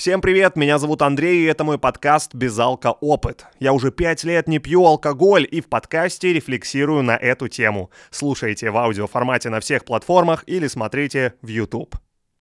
Всем привет, меня зовут Андрей, и это мой подкаст «Безалко опыт». Я уже пять лет не пью алкоголь и в подкасте рефлексирую на эту тему. Слушайте в аудиоформате на всех платформах или смотрите в YouTube.